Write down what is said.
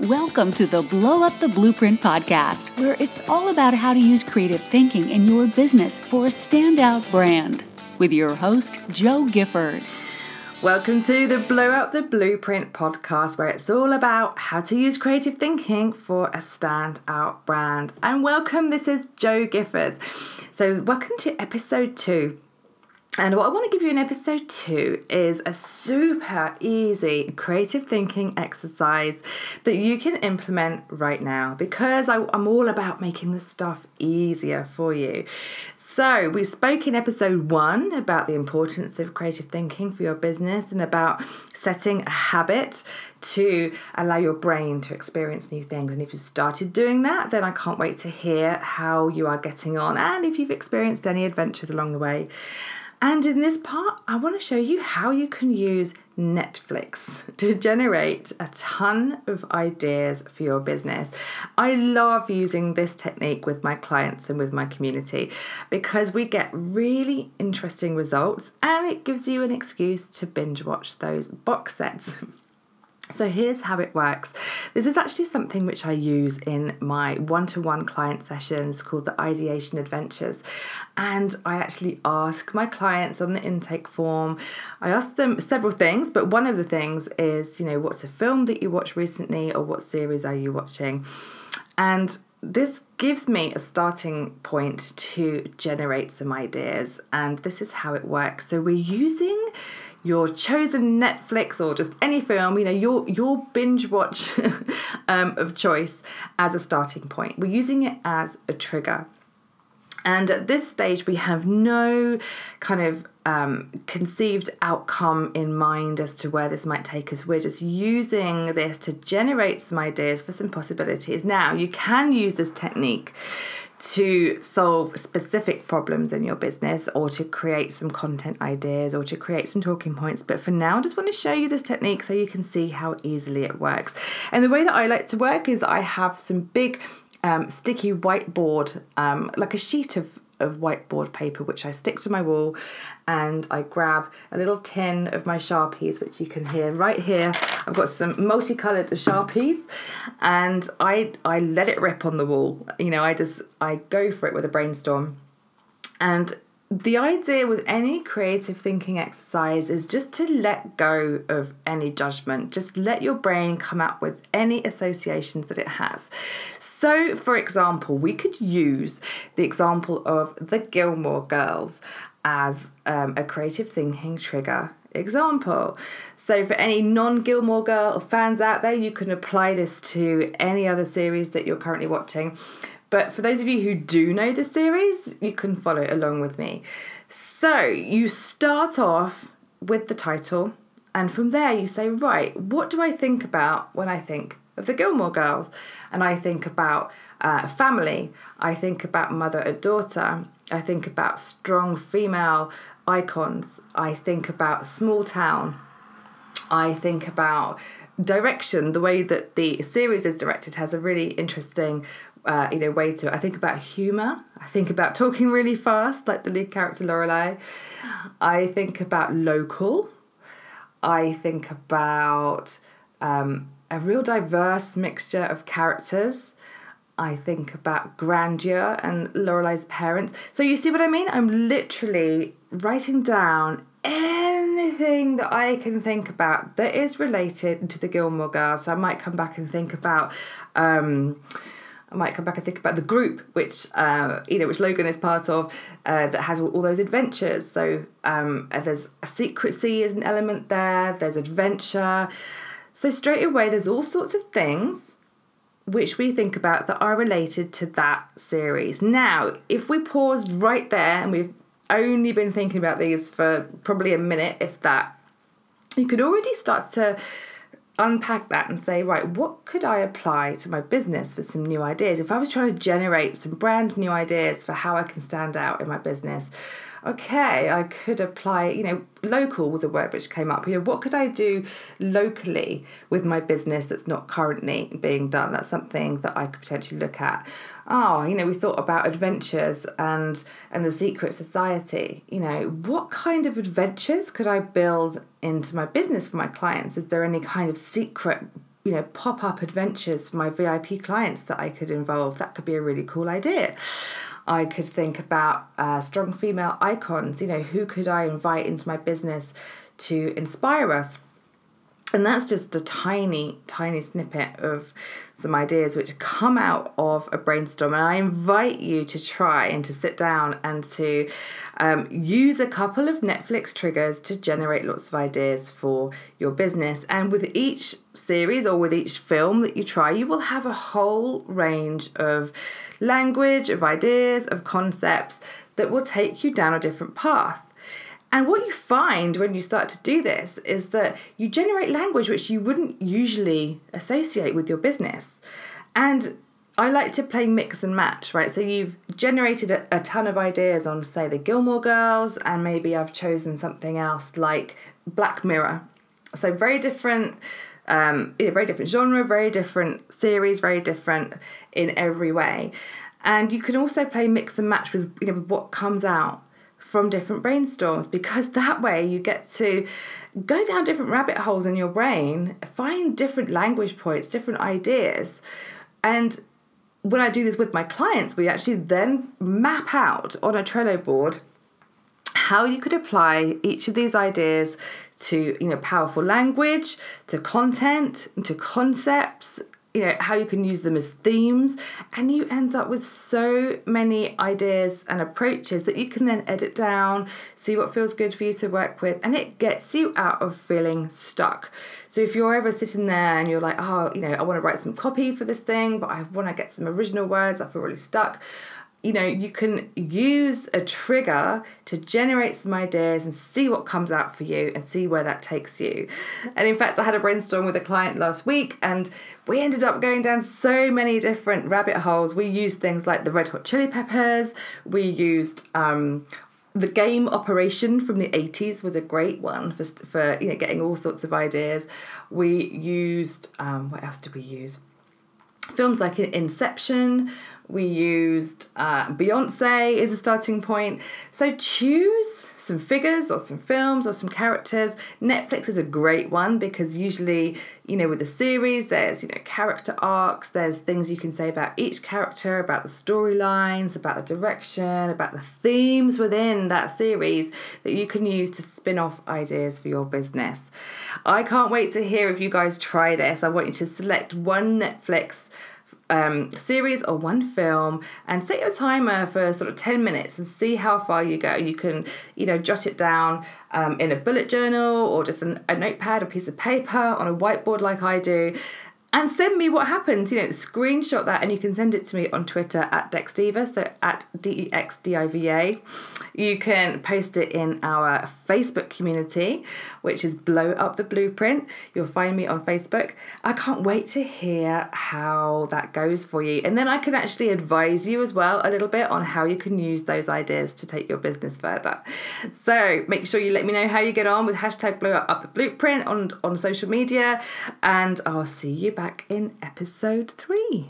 Welcome to the Blow Up the Blueprint podcast, where it's all about how to use creative thinking in your business for a standout brand. With your host, Jo Gifford. Welcome to the Blow Up the Blueprint podcast, where it's all about how to use creative thinking for a standout brand. And welcome, this is Jo Gifford. So, welcome to episode two and what I want to give you in episode two is a super easy creative thinking exercise that you can implement right now because I, am all about making this stuff easier for you. So, we spoke in episode one about the importance of creative thinking for your business and about setting a habit to allow your brain to experience new things. And if you started doing that, then I can't wait to hear how you are getting on and if you've experienced any adventures along the way. And in this part, I want to show you how you can use Netflix to generate a ton of ideas for your business. I love using this technique with my clients and with my community because we get really interesting results and it gives you an excuse to binge watch those box sets. So here's how it works. This is actually something which I use in my one to one client sessions called the Ideation Adventures. And I actually ask my clients on the intake form, I ask them several things, but one of the things is, you know, what's a film that you watched recently or what series are you watching? And this gives me a starting point to generate some ideas. And this is how it works. So we're using your chosen Netflix or just any film, you know, your your binge watch um, of choice as a starting point. We're using it as a trigger. And at this stage, we have no kind of um, conceived outcome in mind as to where this might take us. We're just using this to generate some ideas for some possibilities. Now, you can use this technique to solve specific problems in your business or to create some content ideas or to create some talking points. But for now, I just want to show you this technique so you can see how easily it works. And the way that I like to work is I have some big um, sticky whiteboard, um, like a sheet of of whiteboard paper which I stick to my wall and I grab a little tin of my sharpies which you can hear right here. I've got some multicolored sharpies and I I let it rip on the wall. You know I just I go for it with a brainstorm. And the idea with any creative thinking exercise is just to let go of any judgment. Just let your brain come up with any associations that it has. So, for example, we could use the example of the Gilmore Girls as um, a creative thinking trigger example. So, for any non Gilmore Girl fans out there, you can apply this to any other series that you're currently watching. But for those of you who do know the series, you can follow along with me. So you start off with the title, and from there you say, right, what do I think about when I think of the Gilmore Girls? And I think about uh, family, I think about mother and daughter, I think about strong female icons, I think about small town, I think about direction the way that the series is directed has a really interesting uh, you know way to. I think about humor. I think about talking really fast, like the lead character Lorelai. I think about local. I think about um, a real diverse mixture of characters. I think about grandeur and Lorelai's parents. So you see what I mean? I'm literally writing down anything that I can think about that is related to the Gilmore Girls. So I might come back and think about. Um, I might come back and think about the group, which uh, you know, which Logan is part of, uh, that has all, all, those adventures. So um, uh, there's a secrecy as an element there. There's adventure. So straight away, there's all sorts of things which we think about that are related to that series. Now, if we paused right there and we've only been thinking about these for probably a minute, if that, you could already start to unpack that and say, right, what could I apply to my business for some new ideas? If I was trying to generate some brand new ideas for how I can stand out in my business, okay, I could apply, you know, local was a word which came up. You know, what could I do locally with my business that's not currently being done? That's something that I could potentially look at. Oh, you know, we thought about adventures and and the secret society. You know, what kind of adventures could I build into my business for my clients? Is there any kind of secret you know, pop up adventures for my VIP clients that I could involve. That could be a really cool idea. I could think about uh, strong female icons. You know, who could I invite into my business to inspire us? And that's just a tiny, tiny snippet of some ideas which come out of a brainstorm. And I invite you to try and to sit down and to um, use a couple of Netflix triggers to generate lots of ideas for your business. And with each series or with each film that you try, you will have a whole range of language, of ideas, of concepts that will take you down a different path. And what you find when you start to do this is that you generate language which you wouldn't usually associate with your business. And I like to play mix and match, right? So you've generated a, a, ton of ideas on, say, the Gilmore Girls, and maybe I've chosen something else like Black Mirror. So very different, um, yeah, very different genre, very different series, very different in every way. And you can also play mix and match with you know what comes out from different brainstorms because that way you get to go down different rabbit holes in your brain, find different language points, different ideas. And when I do this with my clients, we actually then map out on a Trello board how you could apply each of these ideas to you know powerful language to content to concepts you know how you can use them as themes and you end up with so many ideas and approaches that you can then edit down see what feels good for you to work with and it gets you out of feeling stuck. So if you're ever sitting there and you're like oh you know i want to write some copy for this thing but i want to get some original words i feel really stuck you know, you can use a trigger to generate some ideas and see what comes out for you and see where that takes you. And in fact, I had a brainstorm with a client last week and we ended up going down so many different rabbit holes. We used things like the red hot chili peppers, we used um, the game operation from the 80s was a great one for, for you know getting all sorts of ideas we used um, what else did we use films like inception we used uh, Beyonce as a starting point. So choose some figures or some films or some characters. Netflix is a great one because usually, you know, with a series, there's, you know, character arcs, there's things you can say about each character, about the storylines, about the direction, about the themes within that series that you can use to spin off ideas for your business. I can't wait to hear if you guys try this. I want you to select one Netflix um, series or one film and set your timer for sort of 10 minutes and see how far you go. You can, you know, jot it down um, in a bullet journal or just an, a notepad, a piece of paper, on a whiteboard like I do, and send me what happens. You know, screenshot that and you can send it to me on Twitter at Dexdiva, so at D E X D I V A. You can post it in our Facebook community, which is Blow Up the Blueprint. You'll find me on Facebook. I can't wait to hear how that goes for you. And then I can actually advise you as well a little bit on how you can use those ideas to take your business further. So make sure you let me know how you get on with hashtag Blow Up the Blueprint on, on social media, and I'll see you back back in episode three.